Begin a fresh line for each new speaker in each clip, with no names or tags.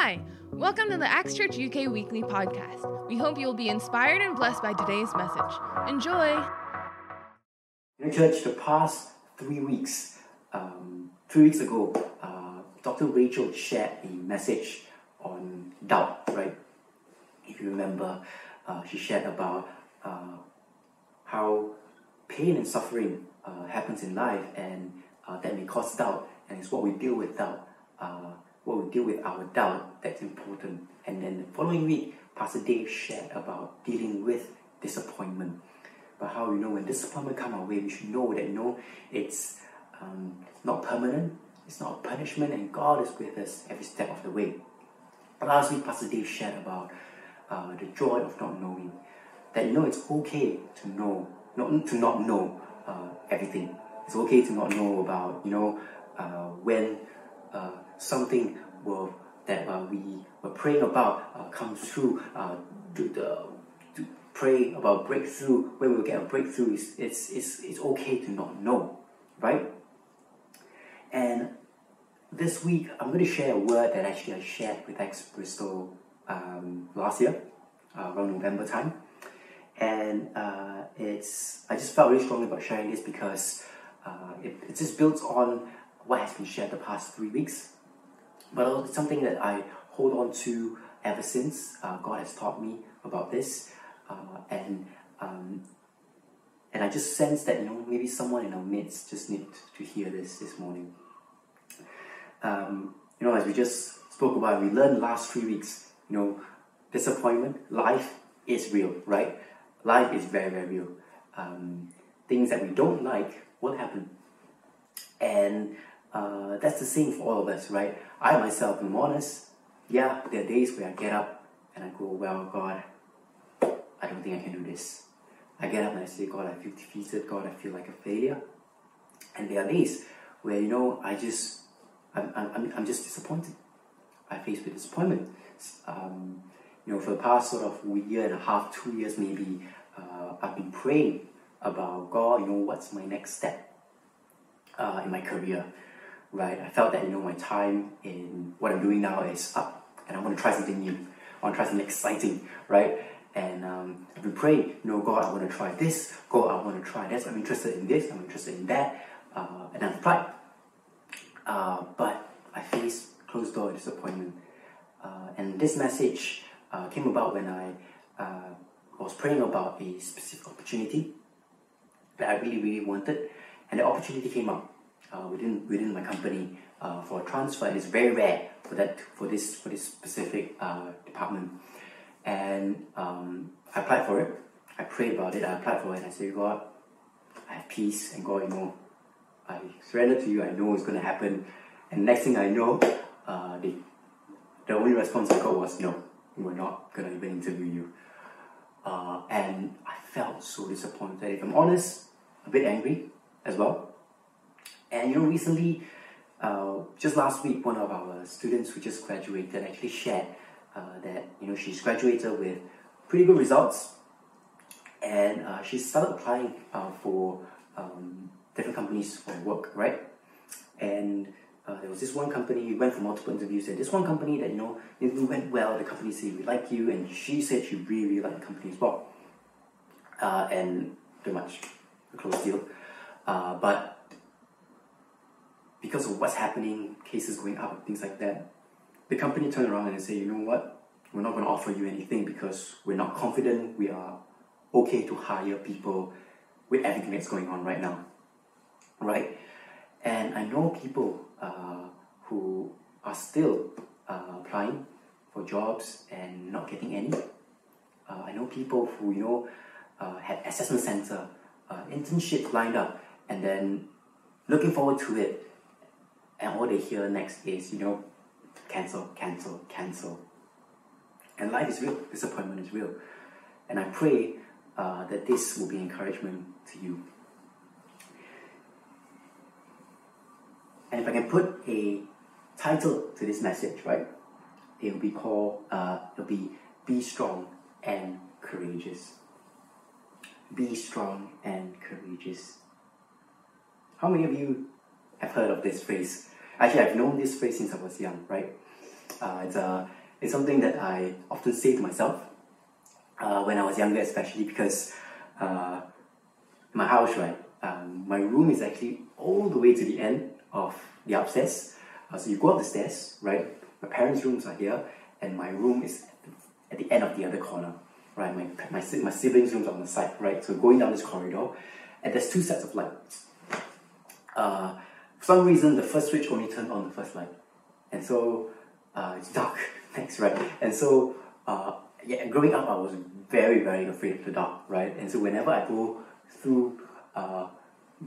Hi, welcome to the Acts Church UK Weekly Podcast. We hope you will be inspired and blessed by today's message. Enjoy!
In church, the past three weeks, um, three weeks ago, uh, Dr. Rachel shared a message on doubt, right? If you remember, uh, she shared about uh, how pain and suffering uh, happens in life and uh, that may cause doubt, and it's what we deal with doubt, uh, what we deal with our doubt that's important. And then the following week, Pastor Dave shared about dealing with disappointment. But how you know when disappointment come our way, we should know that no, it's um, not permanent, it's not a punishment, and God is with us every step of the way. Last week, Pastor Dave shared about uh, the joy of not knowing. That you know it's okay to know, not to not know uh, everything. It's okay to not know about you know uh, when uh, something will that uh, we were praying about uh, comes through uh, to the to pray about breakthrough. When we get a breakthrough it's, it's, it's, it's okay to not know right? And this week i'm going to share a word that actually i shared with Acts Bristol um, last year uh, around november time. And uh, it's i just felt really strongly about sharing this because uh, it, it just builds on what has been shared the past three weeks but it's something that I hold on to ever since. Uh, God has taught me about this, uh, and um, and I just sense that you know maybe someone in our midst just need to hear this this morning. Um, you know, as we just spoke about, we learned last three weeks. You know, disappointment, life is real, right? Life is very very real. Um, things that we don't like will happen, and uh, that's the same for all of us, right? I myself am honest. Yeah, there are days where I get up and I go, well, God, I don't think I can do this. I get up and I say, God, I feel defeated. God, I feel like a failure. And there are days where, you know, I just, I'm, I'm, I'm just disappointed. I face with disappointment. Um, you know, for the past sort of year and a half, two years maybe, uh, I've been praying about God, you know, what's my next step uh, in my career right? I felt that you know my time in what I'm doing now is up, and I want to try something new. I want to try something exciting, right? And um, been praying, you know, God, I want to try this. God, I want to try this. I'm interested in this. I'm interested in that. Uh, and I've applied. Uh, but I faced closed door disappointment. Uh, and this message uh, came about when I uh, was praying about a specific opportunity that I really, really wanted. And the opportunity came up within within my company uh, for transfer, it's very rare for that for this for this specific uh, department. And um, I applied for it. I prayed about it. I applied for it. I said, God, I have peace, and God, you know, I surrender to you. I know it's going to happen. And next thing I know, uh, the the only response I got was no, we're not going to even interview you. Uh, and I felt so disappointed. If I'm honest, a bit angry as well. And you know, recently, uh, just last week, one of our students who just graduated actually shared uh, that you know she's graduated with pretty good results, and uh, she started applying uh, for um, different companies for work, right? And uh, there was this one company, we went for multiple interviews, and this one company that you know it went well. The company said we like you, and she said she really, really liked the company as well. Uh, and pretty much a close deal. but because of what's happening, cases going up, things like that, the company turned around and said, you know what, we're not going to offer you anything because we're not confident we are okay to hire people with everything that's going on right now, right? And I know people uh, who are still uh, applying for jobs and not getting any. Uh, I know people who you know uh, had assessment center uh, internship lined up and then looking forward to it and all they hear next is, you know, cancel, cancel, cancel. And life is real, disappointment is real. And I pray uh, that this will be encouragement to you. And if I can put a title to this message, right, it will be called, uh, it'll be Be Strong and Courageous. Be strong and courageous. How many of you have heard of this phrase? Actually, I've known this phrase since I was young, right? Uh, it's, uh, it's something that I often say to myself uh, when I was younger, especially because uh, my house, right, um, my room is actually all the way to the end of the upstairs. Uh, so you go up the stairs, right? My parents' rooms are here, and my room is at the, end of the other corner, right? My, my, my siblings' rooms are on the side, right? So going down this corridor, and there's two sets of lights. Uh, for some reason, the first switch only turned on the first light, and so uh, it's dark next, right? And so, uh, yeah, growing up, I was very, very afraid of the dark, right? And so whenever I go through uh,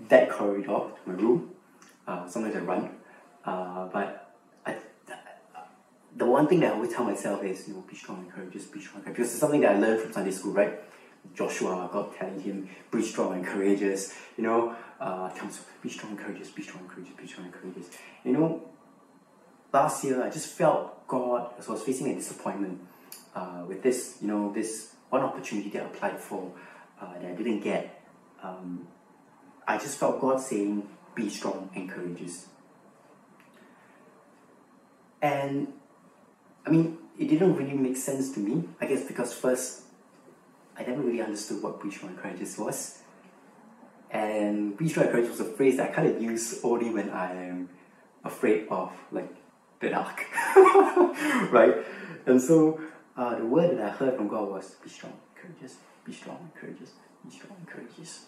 that corridor to my room, uh, sometimes I run, uh, but I, the one thing that I always tell myself is, you know, be strong and courageous, be strong and courageous. Because it's something that I learned from Sunday school, right? Joshua, God telling him, be strong and courageous, you know, uh, be strong and courageous, be strong and courageous, be strong courageous. You know, last year I just felt God, as I was facing a disappointment uh, with this, you know, this one opportunity that I applied for uh, that I didn't get. Um, I just felt God saying, be strong and courageous. And I mean, it didn't really make sense to me. I guess because first, I never really understood what be strong and courageous was. And be strong and courageous was a phrase that I kind of use only when I am afraid of like the dark, right? And so uh, the word that I heard from God was be strong, courageous, be strong, courageous, be strong, courageous.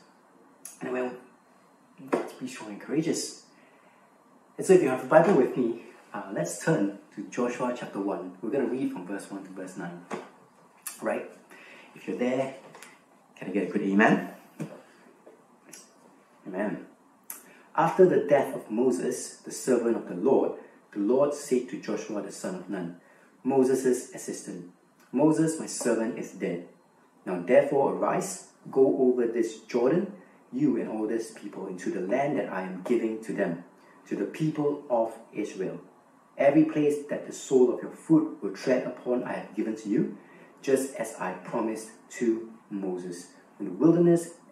And I be strong and courageous. And so if you have the Bible with me, uh, let's turn to Joshua chapter 1. We're going to read from verse 1 to verse 9. Right? If you're there, can I get a good amen? Amen. After the death of Moses, the servant of the Lord, the Lord said to Joshua the son of Nun, Moses' assistant, Moses, my servant, is dead. Now therefore arise, go over this Jordan, you and all this people, into the land that I am giving to them, to the people of Israel. Every place that the sole of your foot will tread upon I have given to you, just as I promised to Moses. In the wilderness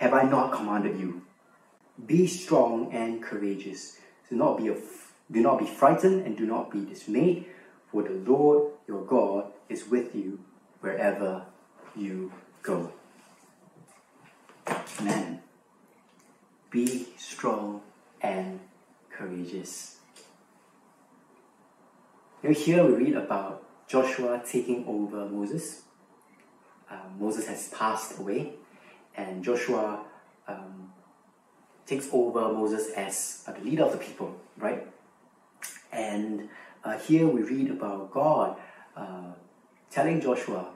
Have I not commanded you? Be strong and courageous. Do not be af- do not be frightened and do not be dismayed, for the Lord your God is with you wherever you go. Amen. Be strong and courageous. You here we read about Joshua taking over Moses. Uh, Moses has passed away, and Joshua um, takes over Moses as uh, the leader of the people, right? And uh, here we read about God uh, telling Joshua,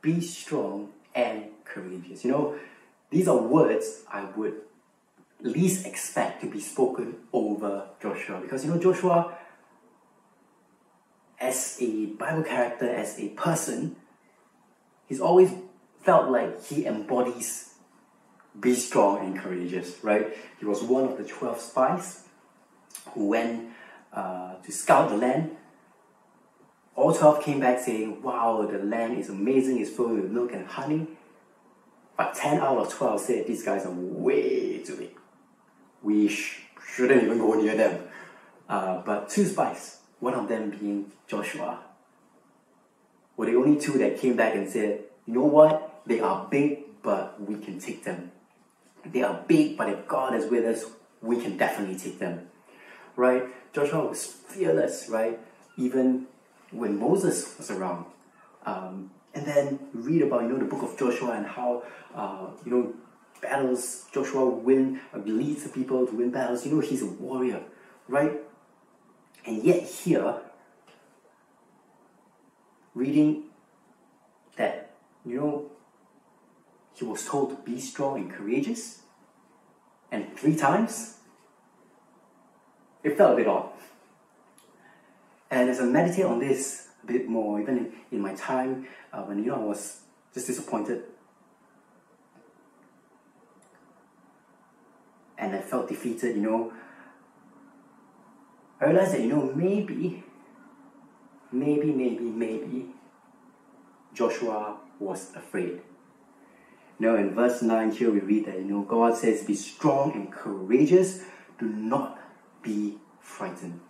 be strong and courageous. You know, these are words I would least expect to be spoken over Joshua because, you know, Joshua, as a Bible character, as a person, he's always felt like he embodies be strong and courageous, right? He was one of the 12 spies who went uh, to scout the land. All 12 came back saying, Wow, the land is amazing, it's filled with milk and honey. But 10 out of 12 said, These guys are way too big. We sh- shouldn't even go near them. Uh, but two spies, one of them being Joshua, were the only two that came back and said, You know what? They are big, but we can take them. They are big, but if God is with us, we can definitely take them. Right? Joshua was fearless, right? Even when Moses was around. Um, and then read about you know the book of Joshua and how uh, you know battles Joshua win uh, leads the people to win battles. You know he's a warrior, right? And yet here, reading that you know he was told to be strong and courageous, and three times, it felt a bit odd. And as I meditate on this a bit more, even in, in my time uh, when you know I was just disappointed and I felt defeated, you know, I realized that you know maybe, maybe, maybe, maybe Joshua was afraid. Know, in verse 9 here we read that you know God says, Be strong and courageous, do not be frightened.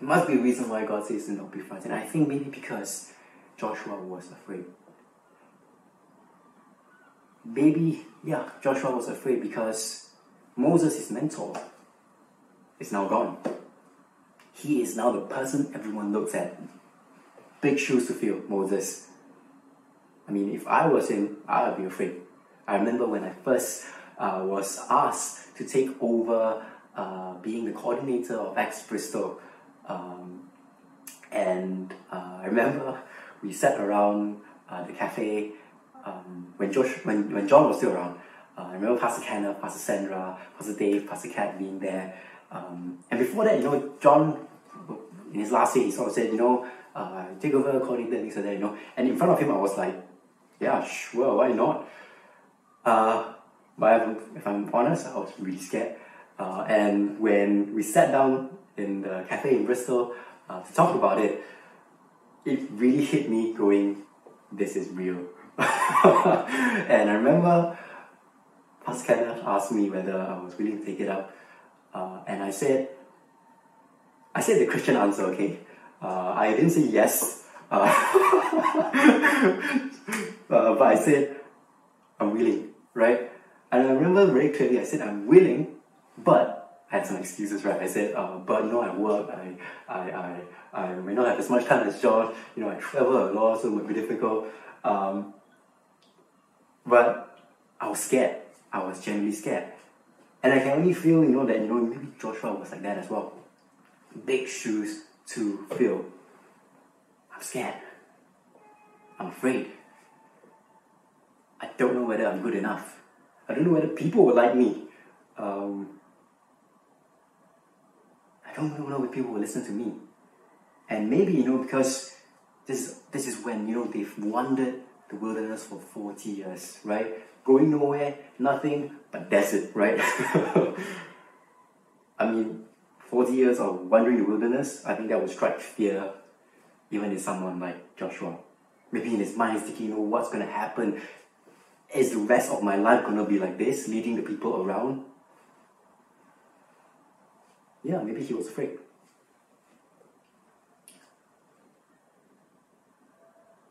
There must be a reason why God says do not be frightened. I think maybe because Joshua was afraid. Maybe, yeah, Joshua was afraid because Moses, his mentor, is now gone. He is now the person everyone looks at. Big shoes to fill, Moses. I mean, if I was him, I would be afraid. I remember when I first uh, was asked to take over uh, being the coordinator of Acts Bristol. Um, and uh, I remember we sat around uh, the cafe um, when, Josh, when, when John was still around. Uh, I remember Pastor Kenneth, Pastor Sandra, Pastor Dave, Pastor Kat being there. Um, and before that, you know, John, in his last year, he sort of said, you know, uh, take over coordinator, things like that, you know. And in front of him, I was like, yeah, sure, why not? Uh, but if I'm honest, I was really scared. Uh, and when we sat down in the cafe in Bristol uh, to talk about it, it really hit me going, this is real. and I remember Kenneth asked me whether I was willing to take it up. Uh, and I said, I said the Christian answer, okay? Uh, I didn't say yes. But I said, I'm willing, right? And I remember very clearly, I said, I'm willing, but I had some excuses, right? I said, uh, but you know, I work, I, I, I, I may not have as much time as George, you know, I travel a lot, so it might be difficult. Um, but I was scared. I was genuinely scared. And I can only feel, you know, that, you know, maybe Joshua was like that as well. Big shoes to fill. I'm scared. I'm afraid. I don't know whether I'm good enough. I don't know whether people will like me. Um, I don't know whether people will listen to me. And maybe, you know, because this, this is when, you know, they've wandered the wilderness for 40 years, right? Going nowhere, nothing but desert, right? I mean, 40 years of wandering the wilderness, I think that would strike fear even in someone like Joshua. Maybe in his mind he's thinking, you know, what's going to happen? Is the rest of my life going to be like this, leading the people around? Yeah, maybe he was afraid.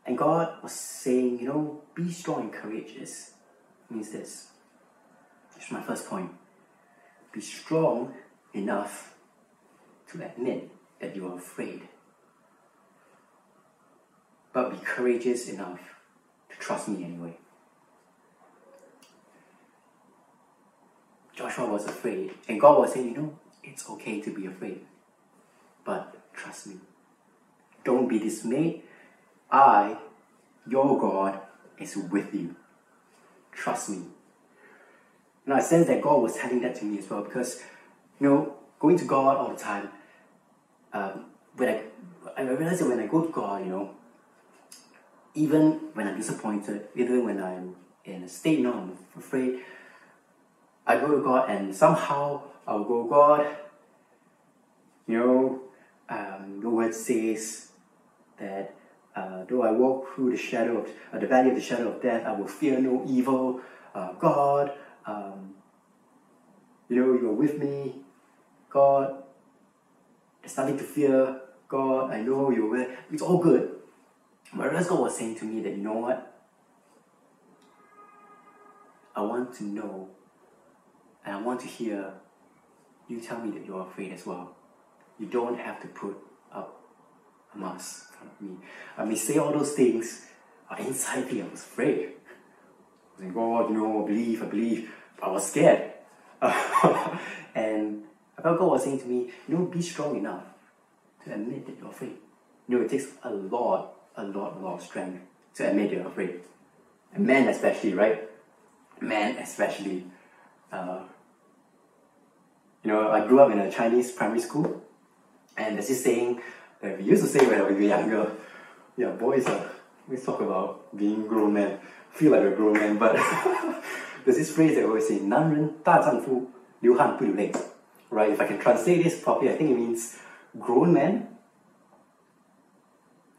And God was saying, you know, be strong and courageous. Means this. It's my first point. Be strong enough to admit that you are afraid. But be courageous enough to trust me anyway. Joshua was afraid, and God was saying, you know, it's okay to be afraid, but trust me. Don't be dismayed. I, your God, is with you. Trust me. And I sense that God was telling that to me as well because, you know, going to God all the time, um, when I, I realize that when I go to God, you know, even when I'm disappointed, even when I'm in a state, you know, I'm afraid, I go to God and somehow I'll go, God, you know, um, the word says that uh, though I walk through the shadow of uh, the valley of the shadow of death, I will fear no evil. Uh, God, um, you know, you're with me. God, there's nothing to fear. God, I know you're with. It's all good. But as God was saying to me that you know what? I want to know and I want to hear you tell me that you're afraid as well. You don't have to put up a mask in front of me. I may say all those things, but inside me I was afraid. I was like, God, you know, I believe, I believe. But I was scared. and I felt God was saying to me, you know, be strong enough to admit that you're afraid. You know, it takes a lot, a lot, a lot of strength to admit you're afraid. And men especially, right? Men especially Uh, you know, I grew up in a Chinese primary school, and there's this saying that we used to say when we were younger. Yeah, boys are always talk about being grown men. Feel like a grown man, but there's this phrase that always say, 男人大丈夫流汗不流泪. Right? If I can translate this properly, I think it means grown men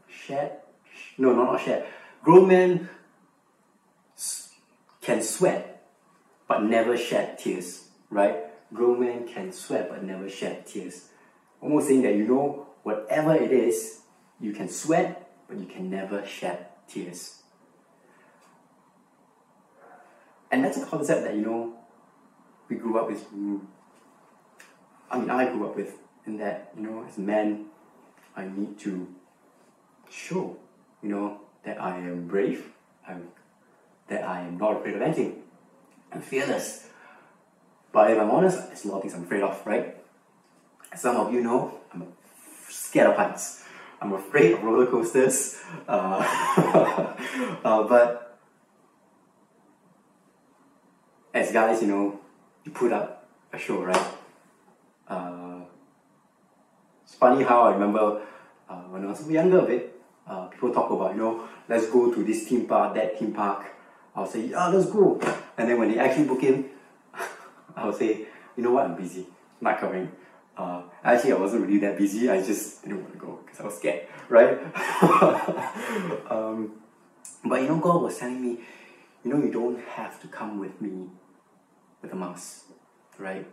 shed. No, no, not shed. Grown men s- can sweat, but never shed tears. Right? Grown men can sweat, but never shed tears. Almost saying that you know, whatever it is, you can sweat, but you can never shed tears. And that's a concept that, you know, we grew up with. I mean, I grew up with, in that, you know, as men, I need to show, you know, that I am brave, I'm, that I am not afraid of anything. I'm fearless. But if I'm honest, there's a lot of things I'm afraid of, right? As some of you know, I'm scared of heights. I'm afraid of roller coasters. Uh, uh, but as guys, you know, you put up a show, right? Uh, it's funny how I remember uh, when I was younger a bit, uh, people talk about, you know, let's go to this theme park, that theme park. I'll say, yeah, let's go. And then when they actually book in, I'll say, you know what, I'm busy, not coming. Uh, actually, I wasn't really that busy. I just didn't want to go because I was scared, right? um, but you know, God was telling me, you know, you don't have to come with me with a mask, right?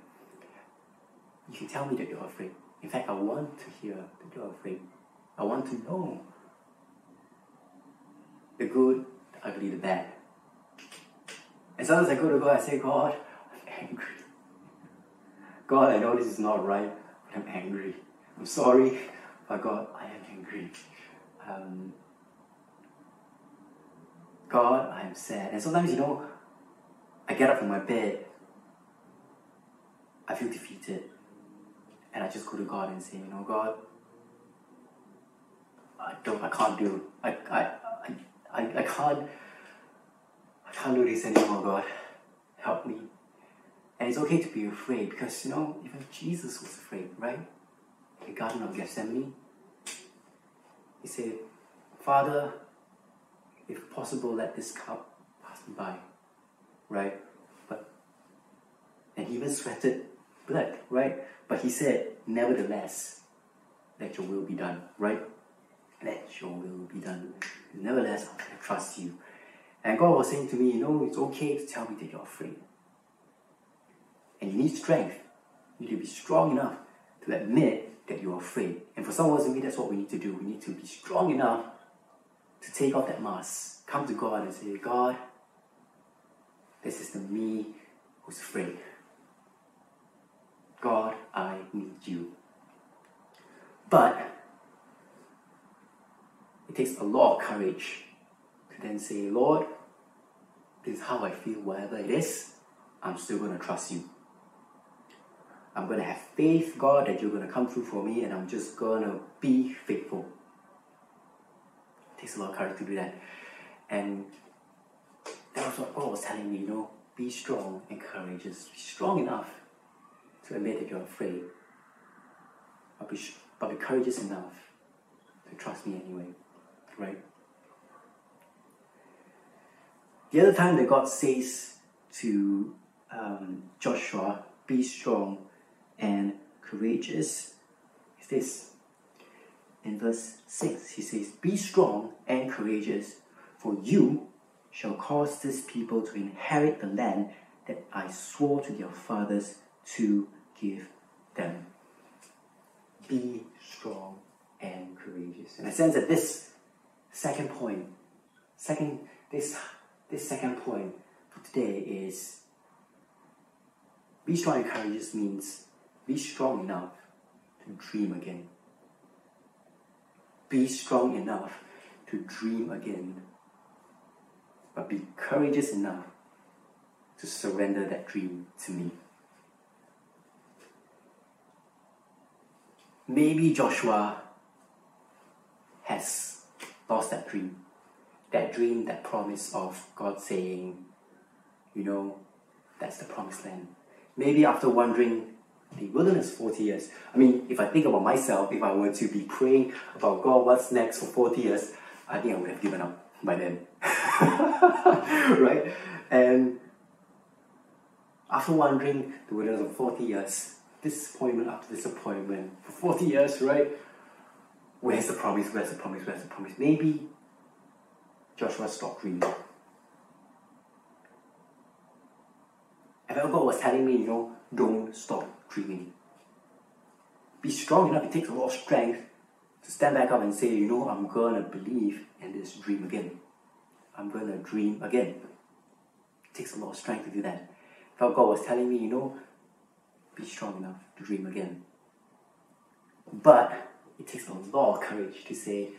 You can tell me that you're afraid. In fact, I want to hear that you're afraid. I want to know the good, the ugly, the bad. And sometimes I go to God, I say, God, I'm angry. God, I know this is not right, but I'm angry. I'm sorry, but God, I am angry. Um, God, I am sad. And sometimes, you know, I get up from my bed, I feel defeated, and I just go to God and say, you know, God, I don't, I can't do, I, I, I, I can't, I can't do this anymore, God. Help me. And it's okay to be afraid because, you know, even Jesus was afraid, right? In the Garden of Gethsemane, he said, Father, if possible, let this cup pass me by, right? But, and he even sweated blood, right? But he said, Nevertheless, let your will be done, right? Let your will be done. Nevertheless, to trust you. And God was saying to me, you know, it's okay to tell me that you're afraid. And you need strength. You need to be strong enough to admit that you're afraid. And for some of us, maybe that's what we need to do. We need to be strong enough to take off that mask, come to God and say, God, this is the me who's afraid. God, I need you. But it takes a lot of courage to then say, Lord, this is how I feel, whatever it is, I'm still going to trust you. I'm going to have faith, God, that you're going to come through for me, and I'm just going to be faithful. It takes a lot of courage to do that. And that was what God was telling me, you know, be strong and courageous. Be strong enough to admit that you're afraid. But be, but be courageous enough to trust me anyway. Right? The other time that God says to um, Joshua, be strong and courageous, is this. In verse 6, he says, Be strong and courageous, for you shall cause this people to inherit the land that I swore to their fathers to give them. Be strong and courageous. And I sense that this second point, second this this second point for today is be strong and courageous means be strong enough to dream again. be strong enough to dream again, but be courageous enough to surrender that dream to me. Maybe Joshua has lost that dream. That dream, that promise of God saying, you know, that's the promised land. Maybe after wandering the wilderness 40 years, I mean, if I think about myself, if I were to be praying about God, what's next for 40 years, I think I would have given up by then. right? And after wandering the wilderness for 40 years, disappointment after disappointment for 40 years, right? Where's the promise? Where's the promise? Where's the promise? Maybe Joshua stopped dreaming. I felt God was telling me, you know, don't stop dreaming. Be strong enough. It takes a lot of strength to stand back up and say, you know, I'm gonna believe in this dream again. I'm gonna dream again. It takes a lot of strength to do that. I felt God was telling me, you know, be strong enough to dream again. But it takes a lot of courage to say,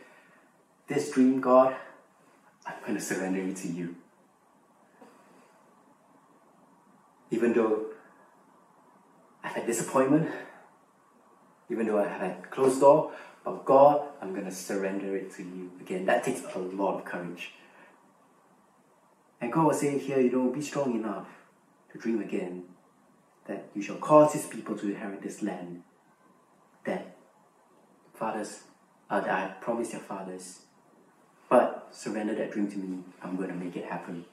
This dream, God, I'm going to surrender it to you. Even though I've had disappointment, even though I have had closed door, but God, I'm going to surrender it to you. Again, that takes a lot of courage. And God was saying here, you know, be strong enough to dream again that you shall cause his people to inherit this land that fathers uh, that I promised your fathers. Surrender that dream to me. I'm going to make it happen.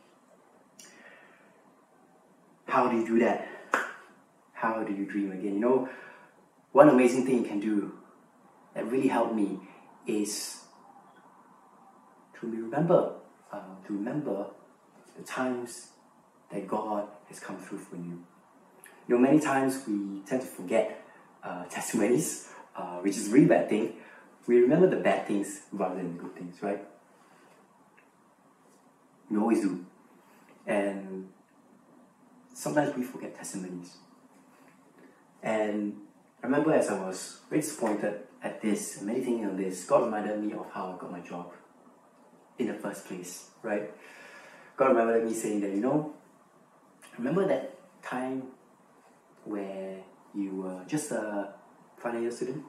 How do you do that? How do you dream again? You know, one amazing thing you can do that really helped me is to remember, uh, to remember the times that God has come through for you. You know, many times we tend to forget uh, testimonies, uh, which is a really bad thing. We remember the bad things rather than the good things, right? We always do. And sometimes we forget testimonies. And I remember as I was very disappointed at this, meditating on this, God reminded me of how I got my job in the first place, right? God reminded me saying that, you know, remember that time where you were just a final year student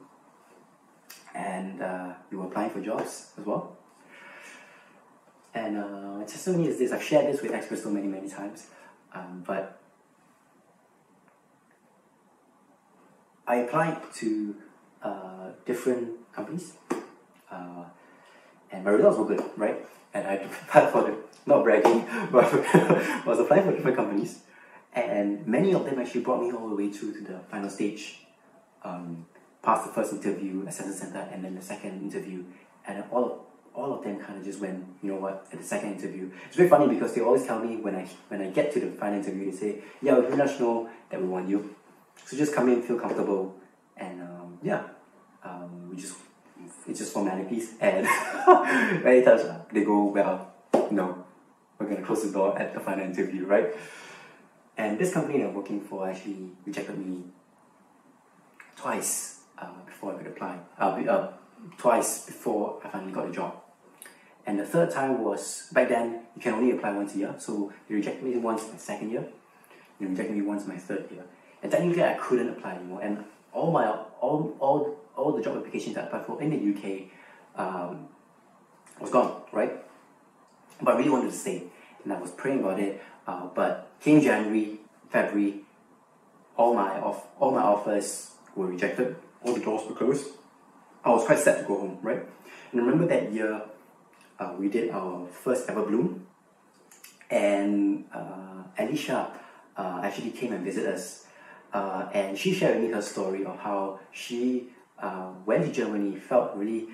and uh, you were applying for jobs as well. And uh, testimony is this. I've shared this with Acts Bristol many, many times, um, but I applied to uh, different companies, uh, and my results were good, right? And I applied for the, not bragging, but was applying for different companies. And many of them actually brought me all the way through to the final stage, um, past the first interview, assessment center, and then the second interview, and all all of them kind of just went, you know what, at the second interview. It's very funny because they always tell me when I when I get to the final interview, they say, yeah, we let us know that we want you. So just come in, feel comfortable, and um, yeah, um, we just it's just formalities. And many times they go, well, no, we're gonna close the door at the final interview, right? And this company that I'm working for actually rejected me twice uh, before I could apply. Uh, uh, twice before I finally got a job. And the third time was back then you can only apply once a year. So they rejected me once in my second year. They rejected me once in my third year. And technically I couldn't apply anymore. And all my all all all the job applications I applied for in the UK um, was gone, right? But I really wanted to stay. And I was praying about it. Uh, but came January, February, all my off, all my offers were rejected. All the doors were closed. I was quite sad to go home, right? And remember that year, uh, we did our first ever bloom, and uh, Alicia uh, actually came and visited us, uh, and she shared with me her story of how she uh, went to Germany, felt really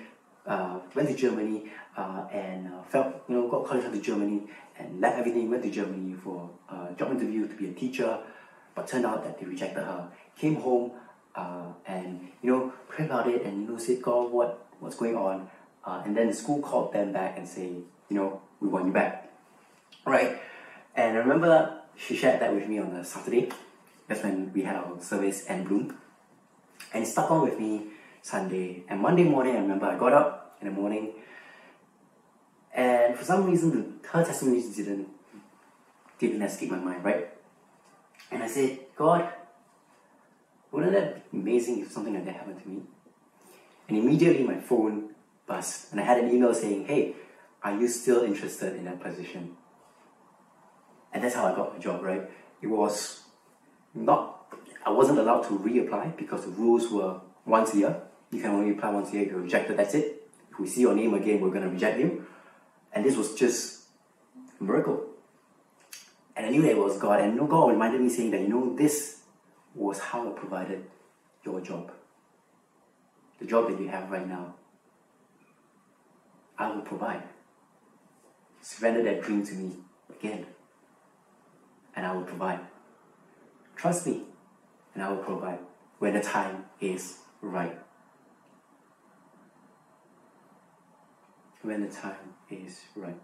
uh, went to Germany and felt you know got college to Germany and left everything, went to Germany for a job interview to be a teacher, but turned out that they rejected her. Came home and you know prayed about it and you know said God what what's going on, uh, and then the school called them back and say you know we want you back, right? And I remember she shared that with me on a Saturday. That's when we had our service and bloom, and it stuck on with me Sunday and Monday morning. I remember I got up in the morning. And for some reason, the, her testimony didn't didn't escape my mind, right? And I said, God, wouldn't that be amazing if something like that happened to me? And immediately my phone buzzed, and I had an email saying, Hey, are you still interested in that position? And that's how I got the job, right? It was not, I wasn't allowed to reapply because the rules were once a year. You can only apply once a year. If you're rejected, that's it. If we see your name again, we're going to reject you. And this was just a miracle. And I knew that it was God. And God reminded me saying that, you know, this was how I provided your job. The job that you have right now. I will provide. Surrender that dream to me again. And I will provide. Trust me, and I will provide when the time is right. When the time is right.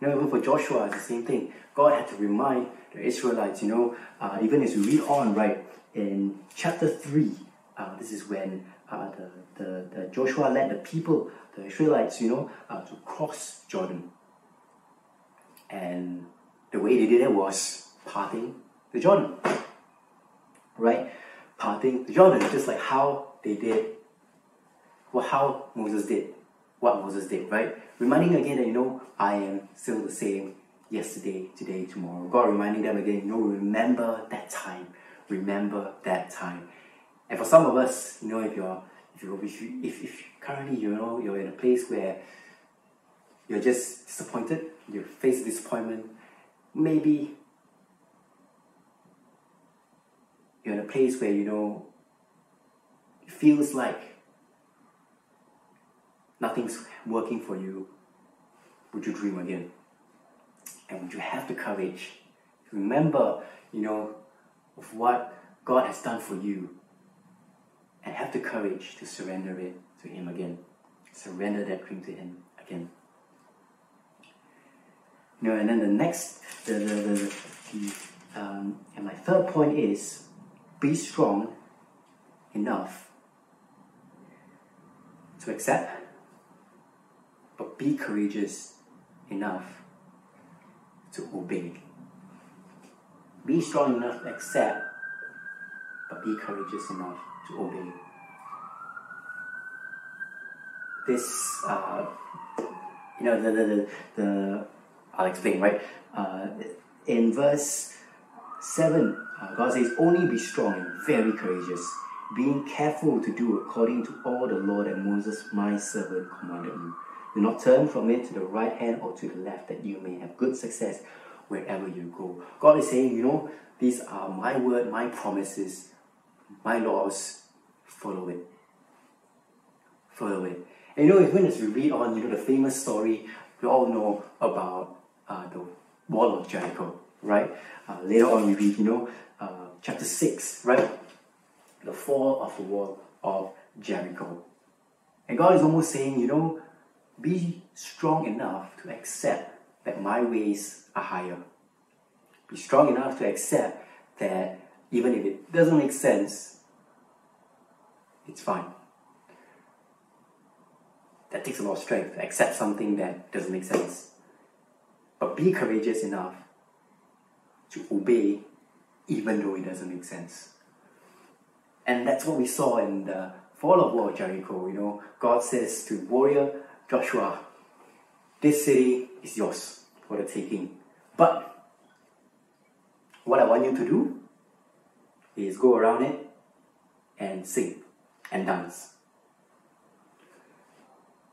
You know, even for Joshua, it's the same thing. God had to remind the Israelites, you know, uh, even as we read on, right, in chapter 3, uh, this is when uh, the, the, the Joshua led the people, the Israelites, you know, uh, to cross Jordan. And the way they did it was parting the Jordan. Right? Parting the Jordan, just like how they did, well, how Moses did, what Moses did, right? Reminding again that, you know, I am still the same yesterday, today, tomorrow. God reminding them again, you know, remember that time. Remember that time. And for some of us, you know, if you're if you if if, if currently you know you're in a place where you're just disappointed, you face disappointment, maybe you're in a place where you know it feels like nothing's working for you, would you dream again? And would you have the courage to remember, you know, of what God has done for you and have the courage to surrender it to Him again. Surrender that dream to Him again. You know, and then the next, the, the, the, the um, and my third point is be strong enough to accept, but be courageous enough to obey. Be strong enough to accept, but be courageous enough to obey. This, uh, you know, the, the, the, the, I'll explain, right? Uh, in verse 7, uh, God says, Only be strong and very courageous, being careful to do according to all the law that Moses, my servant, commanded you. Do not turn from it to the right hand or to the left, that you may have good success wherever you go. God is saying, you know, these are my word, my promises, my laws, follow it. Follow it. And you know, even as we read on, you know, the famous story we all know about uh, the wall of Jericho, right? Uh, later on, we read, you know, uh, chapter 6, right? The fall of the wall of Jericho. And God is almost saying, you know, be strong enough to accept that my ways are higher. Be strong enough to accept that even if it doesn't make sense, it's fine. That takes a lot of strength to accept something that doesn't make sense. But be courageous enough to obey even though it doesn't make sense. And that's what we saw in the fall of war of Jericho. You know, God says to warrior Joshua, this city is yours for the taking. But what I want you to do is go around it and sing and dance.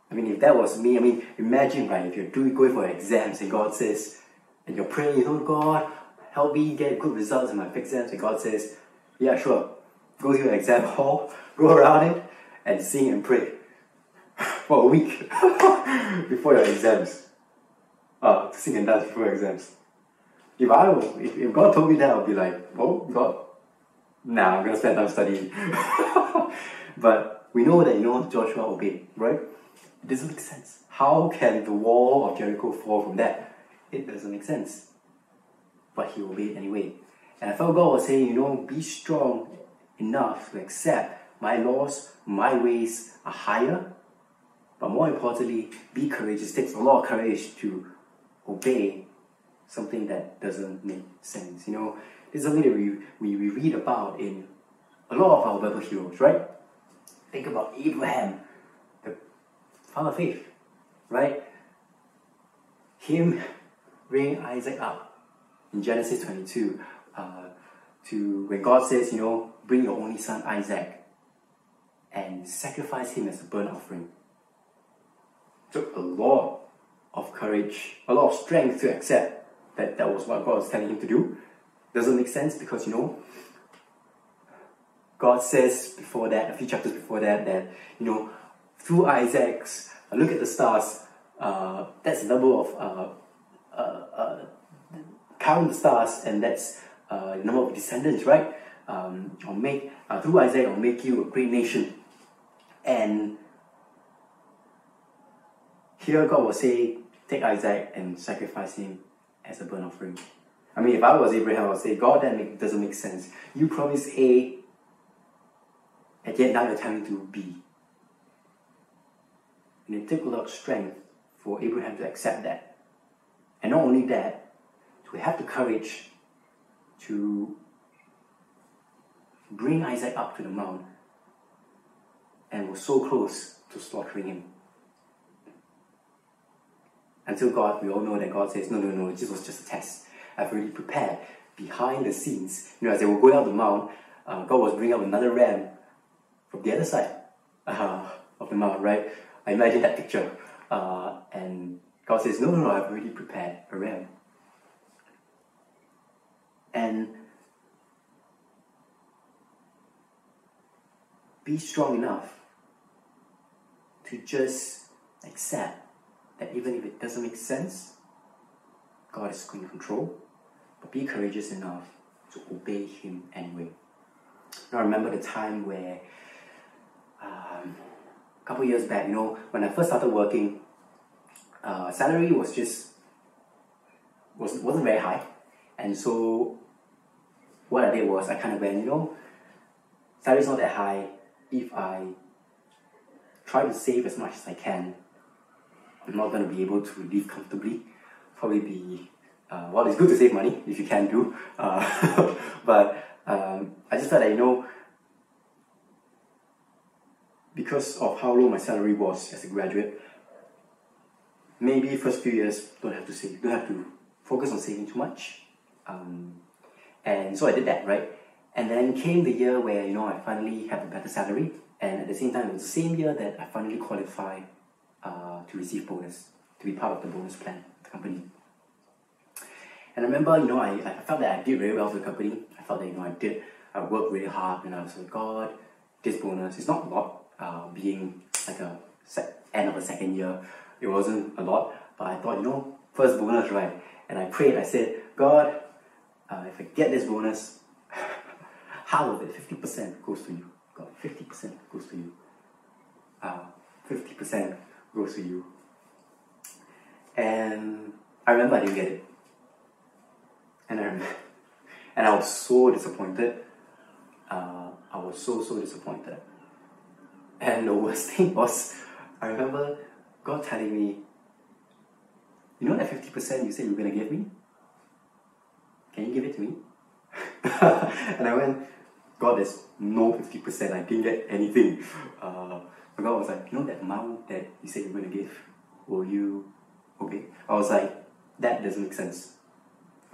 I mean, if that was me, I mean, imagine, right, if you're doing, going for exams and God says, and you're praying, know, God, help me get good results in my exams, and God says, yeah, sure, go to your exam hall, go around it, and sing and pray for a week before your exams. Uh, sing and dance before exams. If I if, if God told me that, I'd be like, oh, God, nah, I'm gonna spend time studying. but we know that you know Joshua obeyed, right? It doesn't make sense. How can the wall of Jericho fall from that? It doesn't make sense. But he obeyed anyway. And I felt God was saying, you know, be strong enough to accept my laws, my ways are higher, But more importantly, be courageous. It takes a lot of courage to obey something that doesn't make sense. You know, is something that we, we, we read about in a lot of our Bible heroes, right? Think about Abraham, the father of faith, right? Him bringing Isaac up in Genesis 22 uh, to when God says, you know, bring your only son Isaac and sacrifice him as a burnt offering. Took a lot of courage, a lot of strength to accept that that was what God was telling him to do. Doesn't make sense because you know God says before that, a few chapters before that, that you know through Isaac's uh, look at the stars. Uh, that's the number of uh, uh, uh count the stars, and that's uh, the number of descendants, right? Um, I'll make through Isaac, I'll make you a great nation, and here God will say, take Isaac and sacrifice him as a burnt offering. I mean, if I was Abraham, I would say, God, that make, doesn't make sense. You promised A, and yet now you're telling me to B. And it took a lot of strength for Abraham to accept that. And not only that, to have the courage to bring Isaac up to the mount and was so close to slaughtering him. Until God, we all know that God says, no, no, no, this was just a test. I've already prepared behind the scenes. You know, as they were going up the mount, uh, God was bringing up another ram from the other side uh, of the mount, right? I imagine that picture. Uh, and God says, no, no, no, I've already prepared a ram. And be strong enough to just accept that even if it doesn't make sense, God is in control. Be courageous enough to obey Him anyway. Now, I remember the time where um, a couple years back, you know, when I first started working, uh, salary was just was wasn't very high, and so what I did was I kind of went, you know, salary's not that high. If I try to save as much as I can, I'm not going to be able to live comfortably. Probably be uh, well, it's good to save money if you can do, uh, but um, I just felt that you know because of how low my salary was as a graduate, maybe first few years don't have to save, don't have to focus on saving too much. Um, and so I did that, right? And then came the year where you know I finally have a better salary, and at the same time it was the same year that I finally qualified uh, to receive bonus, to be part of the bonus plan the company. And I remember, you know, I, I felt that I did very well for the company. I felt that, you know, I did, I worked really hard and I was like, God, this bonus is not a lot, uh, being like a sec- end of the second year. It wasn't a lot, but I thought, you know, first bonus, right? And I prayed, I said, God, uh, if I get this bonus, half of it, 50% goes to you. God, 50% goes to you. Uh, 50% goes to you. And I remember I didn't get it. And I and I was so disappointed. Uh, I was so so disappointed. And the worst thing was, I remember God telling me, "You know that fifty percent you said you were gonna give me. Can you give it to me?" and I went, God, there's no fifty percent. I didn't get anything. Uh, and God was like, you know that amount that you said you're going to give, will you Okay. I was like, that doesn't make sense.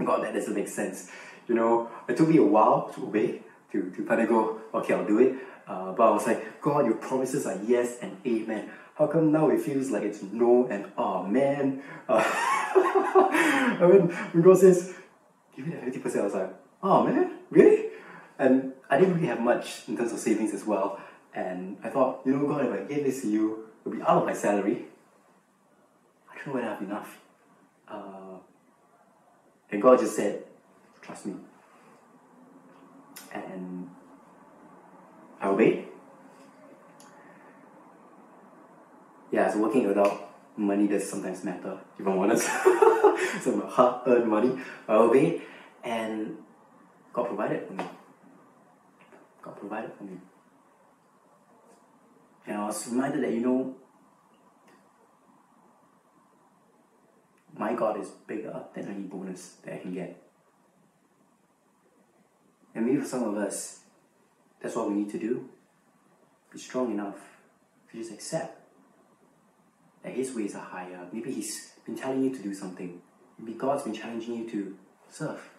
God, that doesn't make sense. You know, it took me a while to obey, to, to kind of go, okay, I'll do it. Uh, but I was like, God, your promises are yes and amen. How come now it feels like it's no and man? Uh, I mean, when God says, give me that 50%, I was like, oh man, really? And I didn't really have much in terms of savings as well. And I thought, you know, God, if I gave this to you, it would be out of my salary. I don't know whether I have enough. Uh, and God just said, trust me. And I obeyed. Yeah, as a working adult, money does sometimes matter, if I'm honest. Some hard earned money. I obeyed, and God provided for me. God provided for me. And I was reminded that, you know, God is bigger than any bonus that I can get. And maybe for some of us, that's what we need to do. Be strong enough to just accept that His ways are higher. Maybe He's been telling you to do something. Maybe God's been challenging you to serve.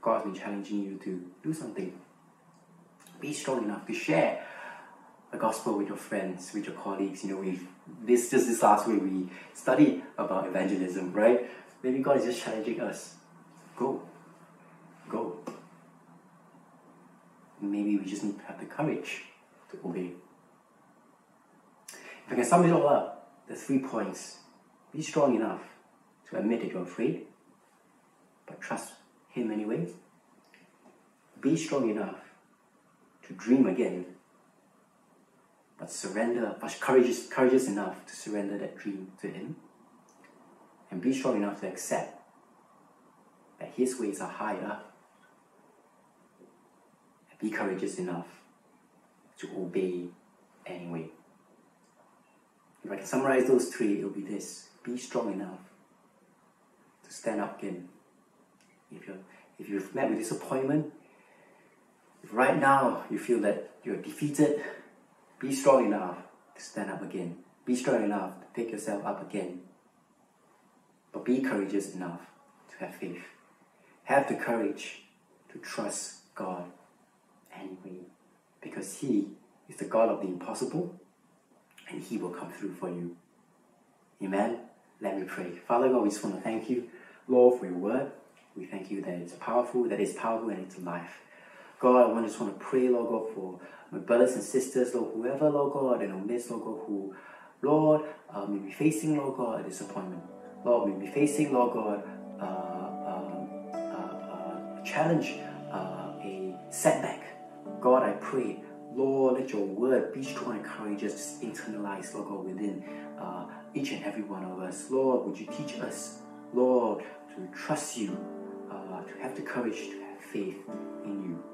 God's been challenging you to do something. Be strong enough to share the gospel with your friends, with your colleagues. You know, we've this just this last week we studied about evangelism, right? Maybe God is just challenging us. Go. Go. Maybe we just need to have the courage to obey. If I can sum it all up, the three points. Be strong enough to admit that you're afraid, but trust Him anyway. Be strong enough to dream again, but surrender, but courageous, courageous enough to surrender that dream to Him. And be strong enough to accept that His ways are higher. And be courageous enough to obey anyway. If I can summarize those three, it will be this be strong enough to stand up again. If, you're, if you've met with disappointment, if right now you feel that you're defeated, be strong enough to stand up again. Be strong enough to pick yourself up again. But be courageous enough to have faith. Have the courage to trust God anyway, because He is the God of the impossible and He will come through for you. Amen. Let me pray. Father God, we just want to thank you, Lord, for your word. We thank you that it's powerful, that it's powerful, and it's life. God, I just want to pray, Lord God, for my brothers and sisters, Lord, whoever, Lord God, in our midst, Lord God, who, Lord, uh, may be facing, Lord God, a disappointment. Lord, may be facing, Lord God, uh, uh, uh, a challenge, uh, a setback. God, I pray, Lord, let your word be strong and courageous, internalize, Lord God, within uh, each and every one of us. Lord, would you teach us, Lord, to trust you, to have the courage to have faith in you.